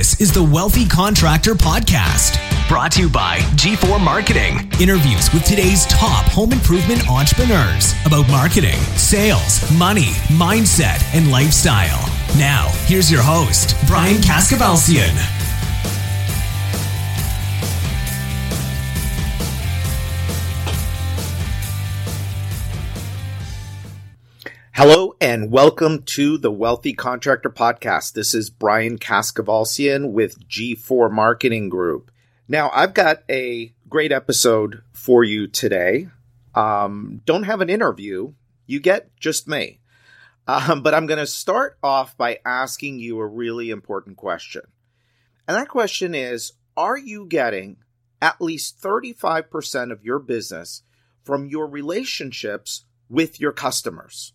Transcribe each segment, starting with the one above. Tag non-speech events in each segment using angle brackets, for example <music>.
This is the Wealthy Contractor Podcast, brought to you by G4 Marketing. Interviews with today's top home improvement entrepreneurs about marketing, sales, money, mindset, and lifestyle. Now, here's your host, Brian Kaskavalciyan. Hello and welcome to the Wealthy Contractor Podcast. This is Brian Kaskavalciyan with G4 Marketing Group. Now, I've got a great episode for you today. Um, don't have an interview, you get just me. Um, but I'm going to start off by asking you a really important question. And that question is Are you getting at least 35% of your business from your relationships with your customers?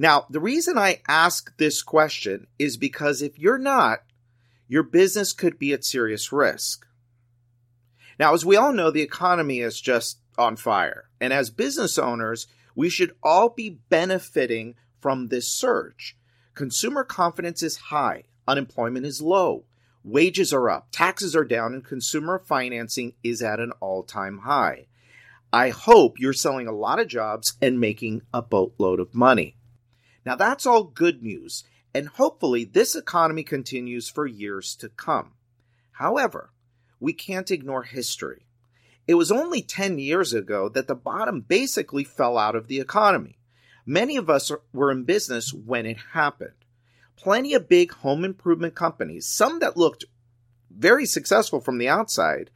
Now, the reason I ask this question is because if you're not, your business could be at serious risk. Now, as we all know, the economy is just on fire. And as business owners, we should all be benefiting from this surge. Consumer confidence is high, unemployment is low, wages are up, taxes are down, and consumer financing is at an all time high. I hope you're selling a lot of jobs and making a boatload of money. Now, that's all good news, and hopefully, this economy continues for years to come. However, we can't ignore history. It was only 10 years ago that the bottom basically fell out of the economy. Many of us were in business when it happened. Plenty of big home improvement companies, some that looked very successful from the outside,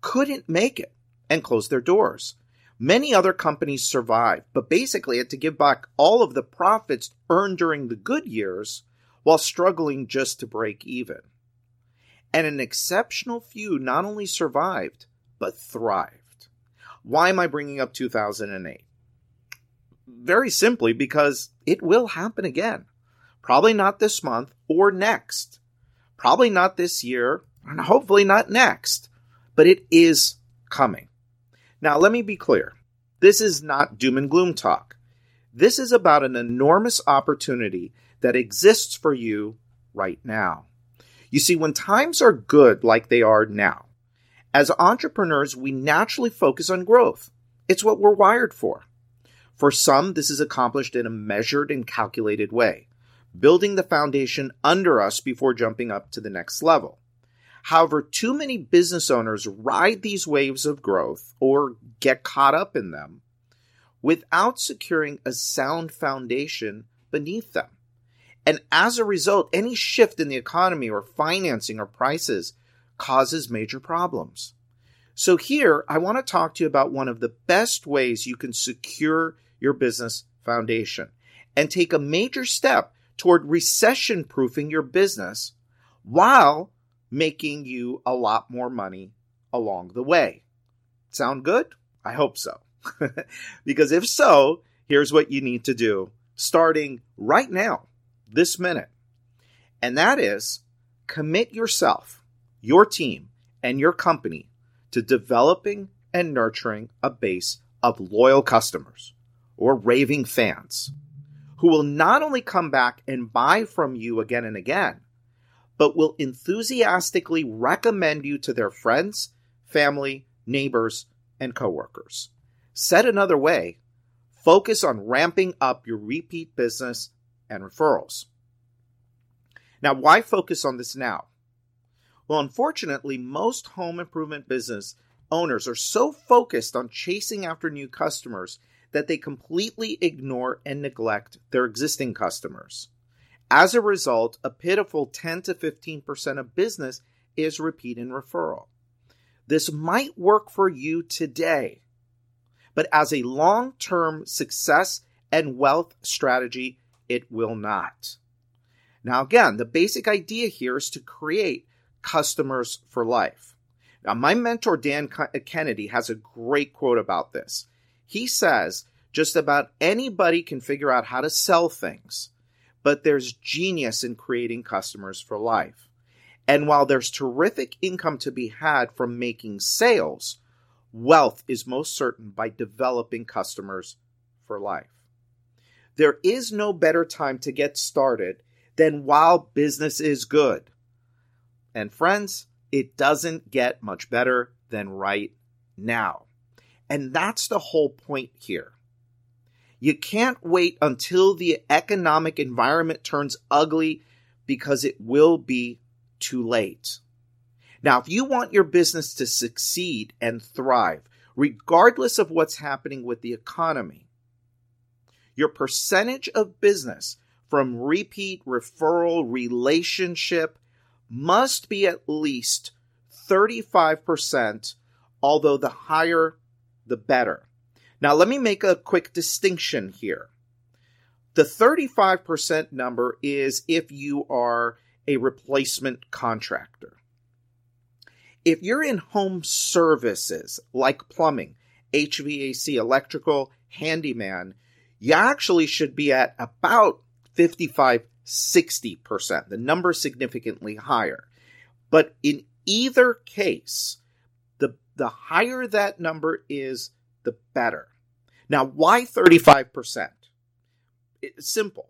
couldn't make it and closed their doors. Many other companies survived, but basically had to give back all of the profits earned during the good years while struggling just to break even. And an exceptional few not only survived, but thrived. Why am I bringing up 2008? Very simply because it will happen again. Probably not this month or next. Probably not this year, and hopefully not next. But it is coming. Now, let me be clear. This is not doom and gloom talk. This is about an enormous opportunity that exists for you right now. You see, when times are good like they are now, as entrepreneurs, we naturally focus on growth. It's what we're wired for. For some, this is accomplished in a measured and calculated way, building the foundation under us before jumping up to the next level. However, too many business owners ride these waves of growth or get caught up in them without securing a sound foundation beneath them. And as a result, any shift in the economy or financing or prices causes major problems. So, here I want to talk to you about one of the best ways you can secure your business foundation and take a major step toward recession proofing your business while making you a lot more money along the way. Sound good? I hope so. <laughs> because if so, here's what you need to do starting right now, this minute. And that is commit yourself, your team, and your company to developing and nurturing a base of loyal customers or raving fans who will not only come back and buy from you again and again, but will enthusiastically recommend you to their friends, family, neighbors, and coworkers. Said another way, focus on ramping up your repeat business and referrals. Now, why focus on this now? Well, unfortunately, most home improvement business owners are so focused on chasing after new customers that they completely ignore and neglect their existing customers. As a result, a pitiful 10 to 15% of business is repeat and referral. This might work for you today, but as a long term success and wealth strategy, it will not. Now, again, the basic idea here is to create customers for life. Now, my mentor, Dan uh, Kennedy, has a great quote about this. He says, just about anybody can figure out how to sell things but there's genius in creating customers for life. And while there's terrific income to be had from making sales, wealth is most certain by developing customers for life. There is no better time to get started than while business is good. And friends, it doesn't get much better than right now. And that's the whole point here. You can't wait until the economic environment turns ugly because it will be too late. Now, if you want your business to succeed and thrive, regardless of what's happening with the economy, your percentage of business from repeat referral relationship must be at least 35%, although the higher, the better. Now, let me make a quick distinction here. The 35% number is if you are a replacement contractor. If you're in home services like plumbing, HVAC, electrical, handyman, you actually should be at about 55, 60%. The number significantly higher. But in either case, the, the higher that number is, the better. Now, why 35%? It's simple.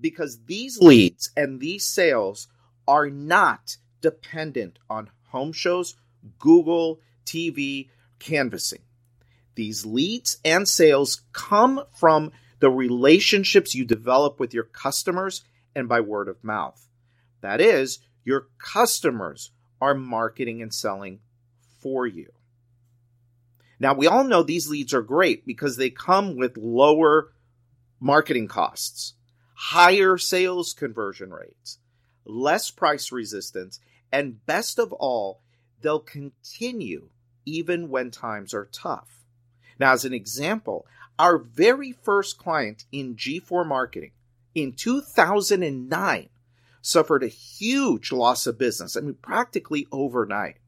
Because these leads and these sales are not dependent on home shows, Google, TV, canvassing. These leads and sales come from the relationships you develop with your customers and by word of mouth. That is, your customers are marketing and selling for you. Now, we all know these leads are great because they come with lower marketing costs, higher sales conversion rates, less price resistance, and best of all, they'll continue even when times are tough. Now, as an example, our very first client in G4 marketing in 2009 suffered a huge loss of business. I mean, practically overnight.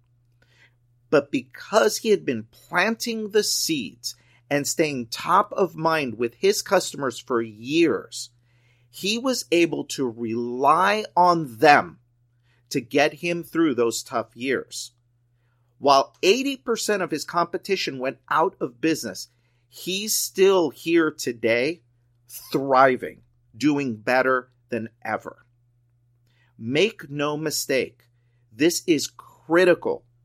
But because he had been planting the seeds and staying top of mind with his customers for years, he was able to rely on them to get him through those tough years. While 80% of his competition went out of business, he's still here today, thriving, doing better than ever. Make no mistake, this is critical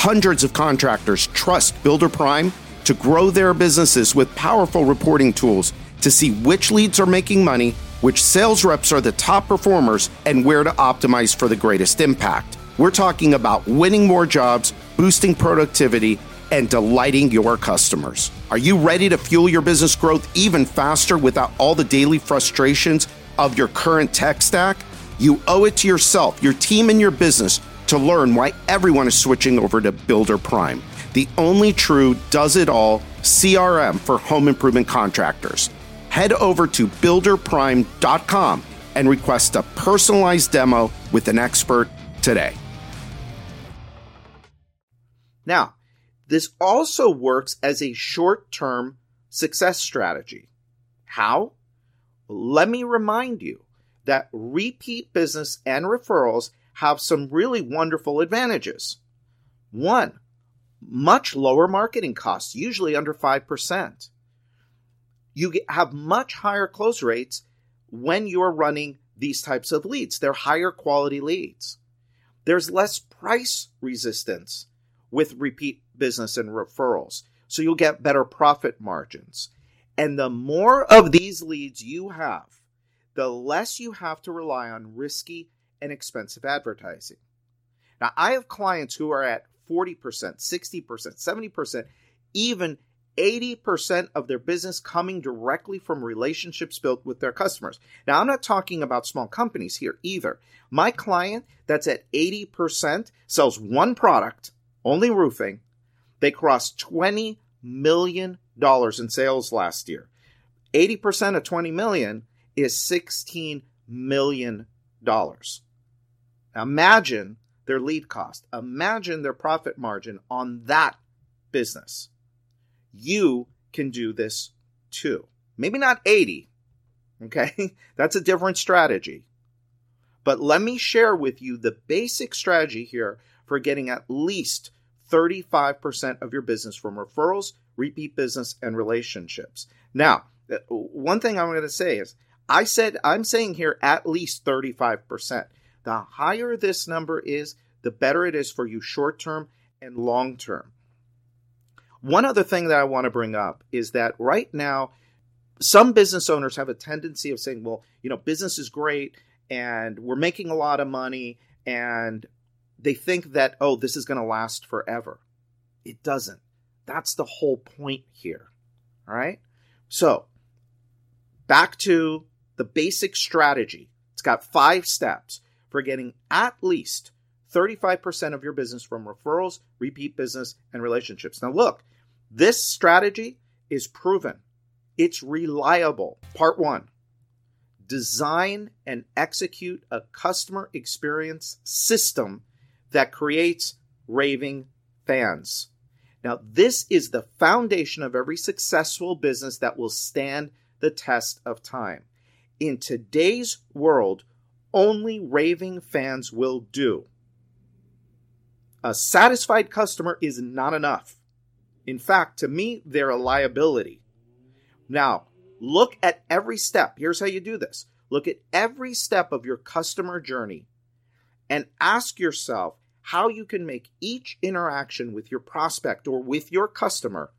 Hundreds of contractors trust Builder Prime to grow their businesses with powerful reporting tools to see which leads are making money, which sales reps are the top performers, and where to optimize for the greatest impact. We're talking about winning more jobs, boosting productivity, and delighting your customers. Are you ready to fuel your business growth even faster without all the daily frustrations of your current tech stack? You owe it to yourself, your team, and your business to learn why everyone is switching over to Builder Prime, the only true does it all CRM for home improvement contractors. Head over to builderprime.com and request a personalized demo with an expert today. Now, this also works as a short term success strategy. How? Let me remind you that repeat business and referrals have some really wonderful advantages. One, much lower marketing costs, usually under 5%. You have much higher close rates when you're running these types of leads. They're higher quality leads. There's less price resistance with repeat business and referrals. So you'll get better profit margins. And the more of these leads you have, the less you have to rely on risky and expensive advertising. Now, I have clients who are at 40%, 60%, 70%, even 80% of their business coming directly from relationships built with their customers. Now, I'm not talking about small companies here either. My client that's at 80% sells one product, only roofing, they crossed $20 million in sales last year. 80% of 20 million is $16 million. Now imagine their lead cost. Imagine their profit margin on that business. You can do this too. Maybe not 80. Okay. <laughs> That's a different strategy. But let me share with you the basic strategy here for getting at least 35% of your business from referrals, repeat business, and relationships. Now, uh, one thing I'm going to say is I said I'm saying here at least 35%. The higher this number is, the better it is for you short term and long term. One other thing that I want to bring up is that right now, some business owners have a tendency of saying, well, you know, business is great and we're making a lot of money and they think that oh this is going to last forever. It doesn't. That's the whole point here all right? So back to the basic strategy. It's got five steps for getting at least 35% of your business from referrals repeat business and relationships now look this strategy is proven it's reliable part one design and execute a customer experience system that creates raving fans. Now, this is the foundation of every successful business that will stand the test of time. In today's world, only raving fans will do. A satisfied customer is not enough. In fact, to me, they're a liability. Now, Look at every step. Here's how you do this look at every step of your customer journey and ask yourself how you can make each interaction with your prospect or with your customer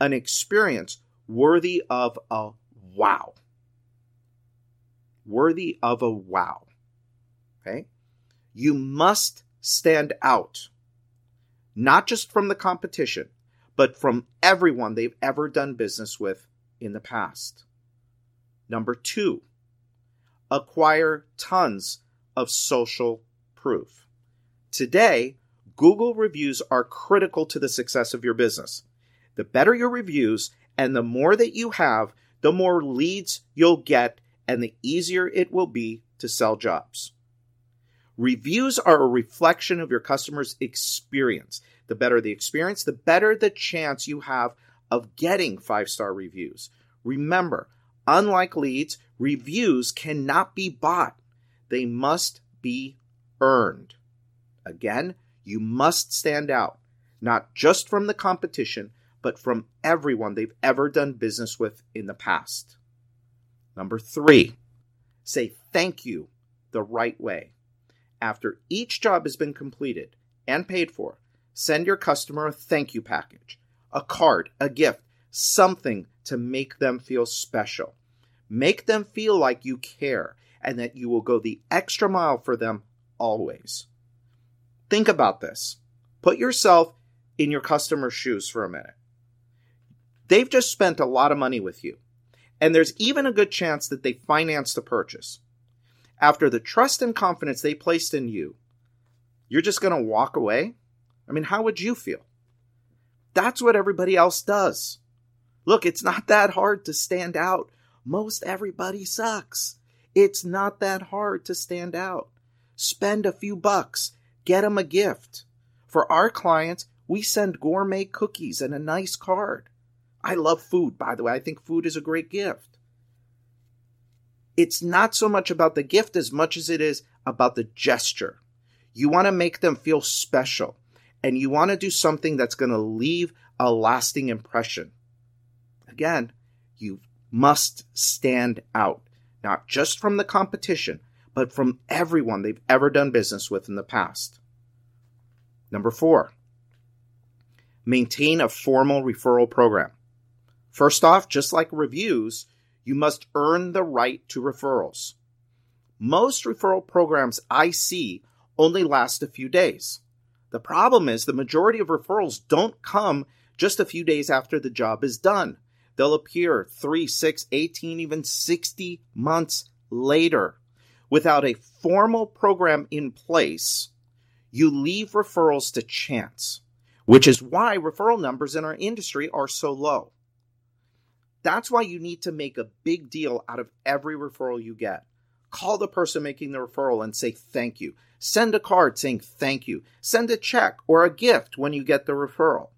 an experience worthy of a wow. Worthy of a wow. Okay? You must stand out, not just from the competition, but from everyone they've ever done business with in the past. Number two, acquire tons of social proof. Today, Google reviews are critical to the success of your business. The better your reviews and the more that you have, the more leads you'll get and the easier it will be to sell jobs. Reviews are a reflection of your customer's experience. The better the experience, the better the chance you have of getting five star reviews. Remember, Unlike leads, reviews cannot be bought, they must be earned. Again, you must stand out, not just from the competition, but from everyone they've ever done business with in the past. Number three, say thank you the right way. After each job has been completed and paid for, send your customer a thank you package, a card, a gift, something to make them feel special. Make them feel like you care and that you will go the extra mile for them always. Think about this. Put yourself in your customer's shoes for a minute. They've just spent a lot of money with you, and there's even a good chance that they financed the purchase. After the trust and confidence they placed in you, you're just going to walk away? I mean, how would you feel? That's what everybody else does. Look, it's not that hard to stand out. Most everybody sucks. It's not that hard to stand out. Spend a few bucks, get them a gift. For our clients, we send gourmet cookies and a nice card. I love food, by the way. I think food is a great gift. It's not so much about the gift as much as it is about the gesture. You want to make them feel special and you want to do something that's going to leave a lasting impression. Again, you must stand out, not just from the competition, but from everyone they've ever done business with in the past. Number four, maintain a formal referral program. First off, just like reviews, you must earn the right to referrals. Most referral programs I see only last a few days. The problem is the majority of referrals don't come just a few days after the job is done. They'll appear 3, 6, 18, even 60 months later. Without a formal program in place, you leave referrals to chance, which is why referral numbers in our industry are so low. That's why you need to make a big deal out of every referral you get. Call the person making the referral and say thank you. Send a card saying thank you. Send a check or a gift when you get the referral.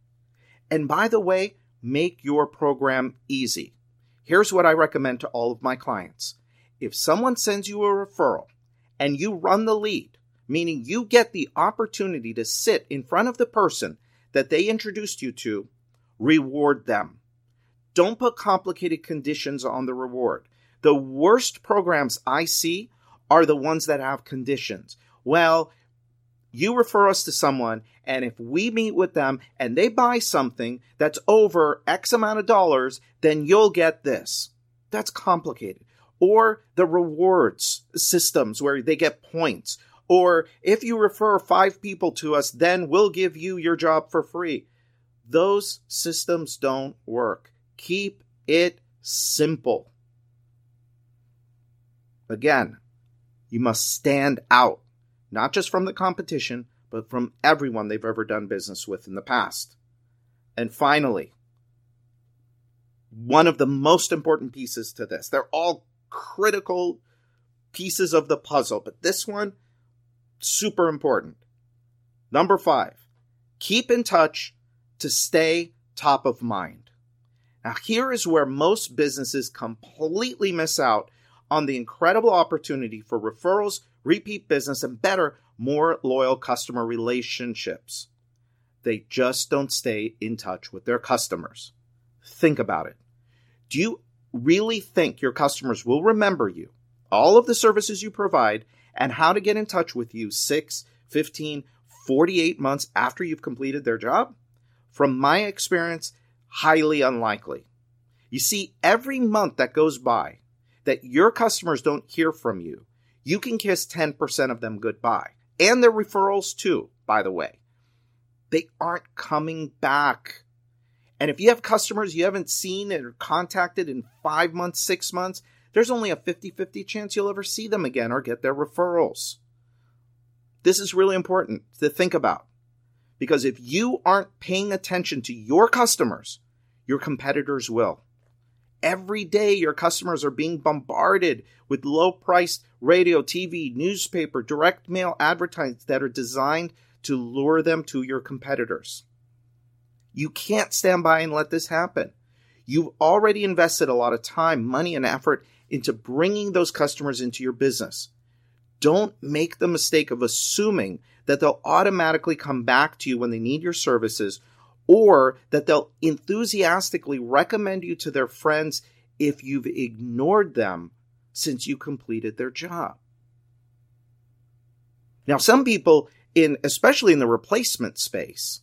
And by the way, make your program easy. Here's what I recommend to all of my clients. If someone sends you a referral and you run the lead, meaning you get the opportunity to sit in front of the person that they introduced you to, reward them. Don't put complicated conditions on the reward. The worst programs I see are the ones that have conditions. Well, you refer us to someone, and if we meet with them and they buy something that's over X amount of dollars, then you'll get this. That's complicated. Or the rewards systems where they get points. Or if you refer five people to us, then we'll give you your job for free. Those systems don't work. Keep it simple. Again, you must stand out, not just from the competition, but from everyone they've ever done business with in the past. And finally, one of the most important pieces to this, they're all critical pieces of the puzzle, but this one, super important. Number five, keep in touch to stay top of mind. Now, here is where most businesses completely miss out on the incredible opportunity for referrals, repeat business, and better, more loyal customer relationships. They just don't stay in touch with their customers. Think about it. Do you really think your customers will remember you, all of the services you provide, and how to get in touch with you 6, 15, 48 months after you've completed their job? From my experience, highly unlikely. You see, every month that goes by that your customers don't hear from you, you can kiss 10% of them goodbye. And their referrals too, by the way. They aren't coming back. And if you have customers you haven't seen or contacted in five months, six months, there's only a 50 50 chance you'll ever see them again or get their referrals. This is really important to think about because if you aren't paying attention to your customers, your competitors will. Every day, your customers are being bombarded with low priced radio, TV, newspaper, direct mail advertisements that are designed to lure them to your competitors. You can't stand by and let this happen. You've already invested a lot of time, money, and effort into bringing those customers into your business. Don't make the mistake of assuming that they'll automatically come back to you when they need your services or that they'll enthusiastically recommend you to their friends if you've ignored them since you completed their job. Now, some people in, especially in the replacement space,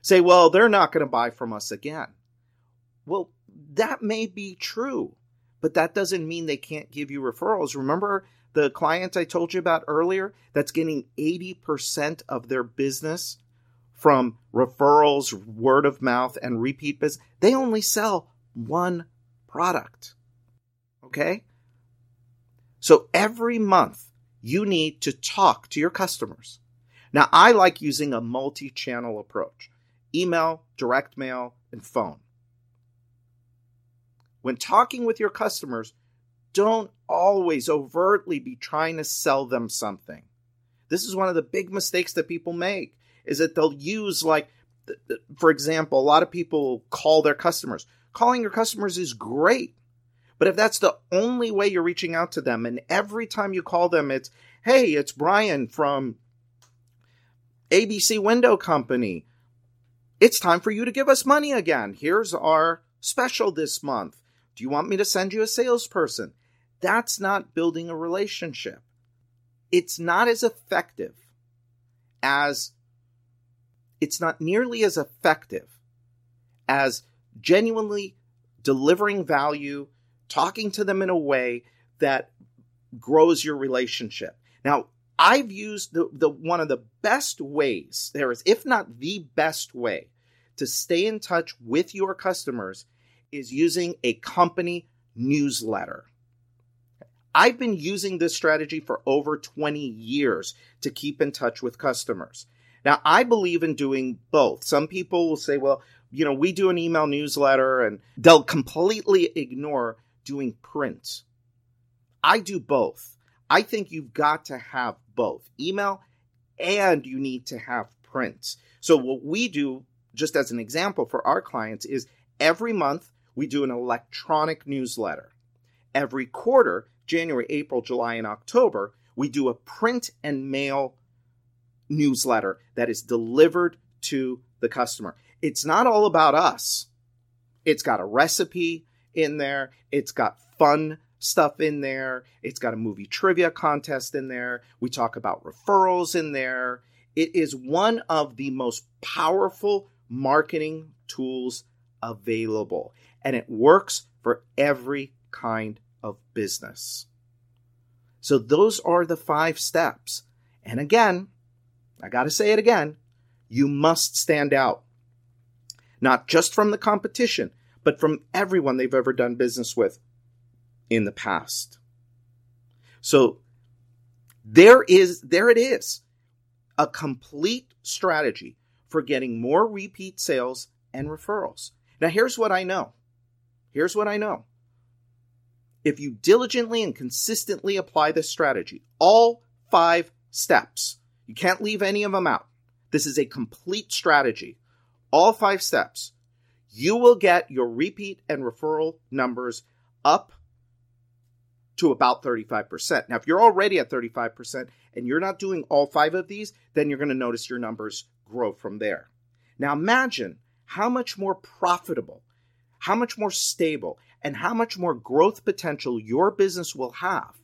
say, well, they're not going to buy from us again. Well, that may be true, but that doesn't mean they can't give you referrals. Remember the client I told you about earlier that's getting 80% of their business from referrals, word of mouth, and repeat business? They only sell one product. Okay? So every month you need to talk to your customers. Now, I like using a multi channel approach email, direct mail, and phone. When talking with your customers, don't always overtly be trying to sell them something. This is one of the big mistakes that people make is that they'll use like for example, a lot of people call their customers. Calling your customers is great. But if that's the only way you're reaching out to them and every time you call them it's, "Hey, it's Brian from ABC Window Company. It's time for you to give us money again. Here's our special this month. Do you want me to send you a salesperson?" That's not building a relationship. It's not as effective as it's not nearly as effective as genuinely delivering value, talking to them in a way that grows your relationship. Now, I've used the, the one of the best ways there is, if not the best way, to stay in touch with your customers is using a company newsletter. I've been using this strategy for over 20 years to keep in touch with customers. Now, I believe in doing both. Some people will say, well, you know, we do an email newsletter and they'll completely ignore doing print. I do both. I think you've got to have both email and you need to have print. So, what we do, just as an example for our clients, is every month we do an electronic newsletter. Every quarter, January, April, July, and October, we do a print and mail newsletter that is delivered to the customer. It's not all about us. It's got a recipe in there, it's got fun stuff in there, it's got a movie trivia contest in there. We talk about referrals in there. It is one of the most powerful marketing tools available, and it works for every kind of business. So, those are the five steps. And again, I got to say it again you must stand out, not just from the competition, but from everyone they've ever done business with in the past. So, there is, there it is, a complete strategy for getting more repeat sales and referrals. Now, here's what I know. Here's what I know. If you diligently and consistently apply this strategy, all five steps, you can't leave any of them out. This is a complete strategy. All five steps, you will get your repeat and referral numbers up to about 35%. Now, if you're already at 35% and you're not doing all five of these, then you're going to notice your numbers grow from there. Now, imagine how much more profitable, how much more stable, and how much more growth potential your business will have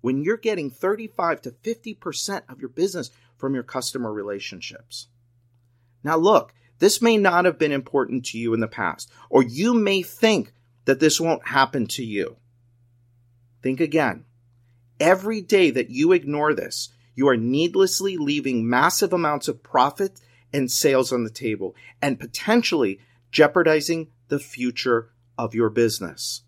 when you're getting 35 to 50% of your business from your customer relationships. Now, look, this may not have been important to you in the past, or you may think that this won't happen to you. Think again. Every day that you ignore this, you are needlessly leaving massive amounts of profit and sales on the table and potentially jeopardizing the future of your business.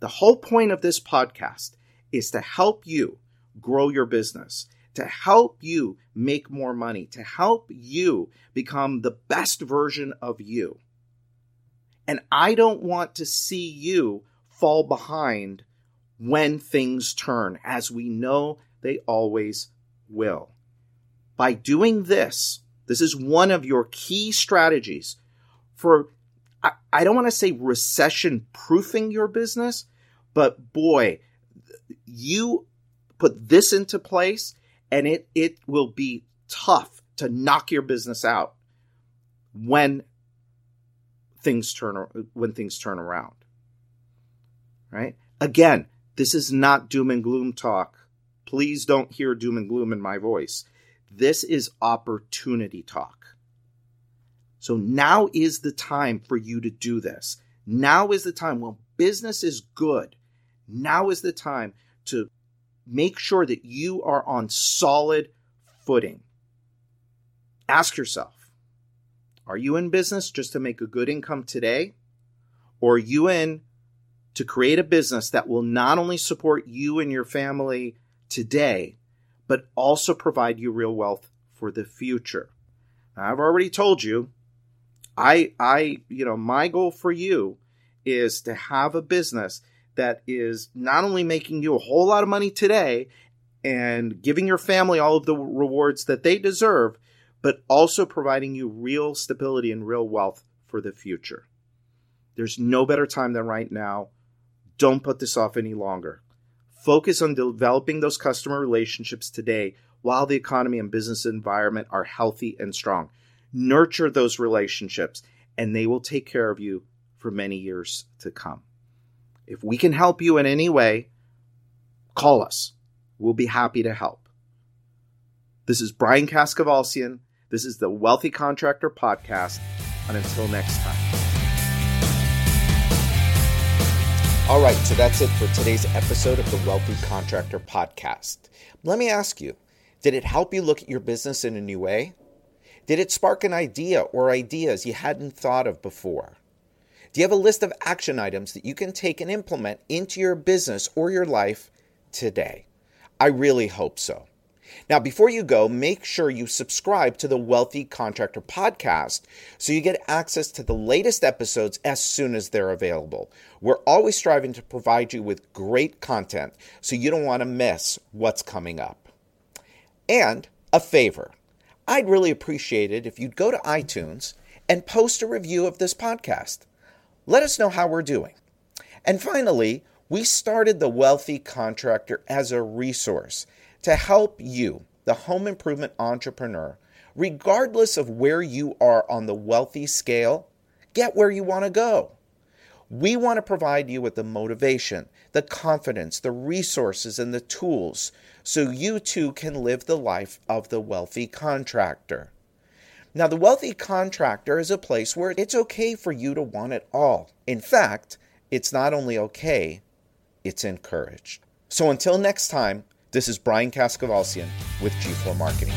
The whole point of this podcast is to help you grow your business, to help you make more money, to help you become the best version of you. And I don't want to see you fall behind when things turn, as we know they always will. By doing this, this is one of your key strategies for, I, I don't want to say recession proofing your business, but boy, you put this into place and it, it will be tough to knock your business out when things turn when things turn around right again this is not doom and gloom talk. Please don't hear doom and gloom in my voice. This is opportunity talk. So now is the time for you to do this. Now is the time when business is good. Now is the time to make sure that you are on solid footing. Ask yourself Are you in business just to make a good income today? Or are you in to create a business that will not only support you and your family today, but also provide you real wealth for the future. Now, I've already told you, I, I, you know, my goal for you is to have a business that is not only making you a whole lot of money today and giving your family all of the rewards that they deserve, but also providing you real stability and real wealth for the future. There's no better time than right now don't put this off any longer. Focus on developing those customer relationships today while the economy and business environment are healthy and strong. Nurture those relationships, and they will take care of you for many years to come. If we can help you in any way, call us. We'll be happy to help. This is Brian Kaskavalciyan. This is the Wealthy Contractor Podcast. And until next time. All right, so that's it for today's episode of the Wealthy Contractor Podcast. Let me ask you did it help you look at your business in a new way? Did it spark an idea or ideas you hadn't thought of before? Do you have a list of action items that you can take and implement into your business or your life today? I really hope so. Now, before you go, make sure you subscribe to the Wealthy Contractor podcast so you get access to the latest episodes as soon as they're available. We're always striving to provide you with great content so you don't want to miss what's coming up. And a favor I'd really appreciate it if you'd go to iTunes and post a review of this podcast. Let us know how we're doing. And finally, we started the Wealthy Contractor as a resource to help you, the home improvement entrepreneur, regardless of where you are on the wealthy scale, get where you want to go. We want to provide you with the motivation, the confidence, the resources, and the tools so you too can live the life of the wealthy contractor. Now, the wealthy contractor is a place where it's okay for you to want it all. In fact, it's not only okay, it's encouraged. So until next time, this is Brian Kaskavalciyan with G4 Marketing.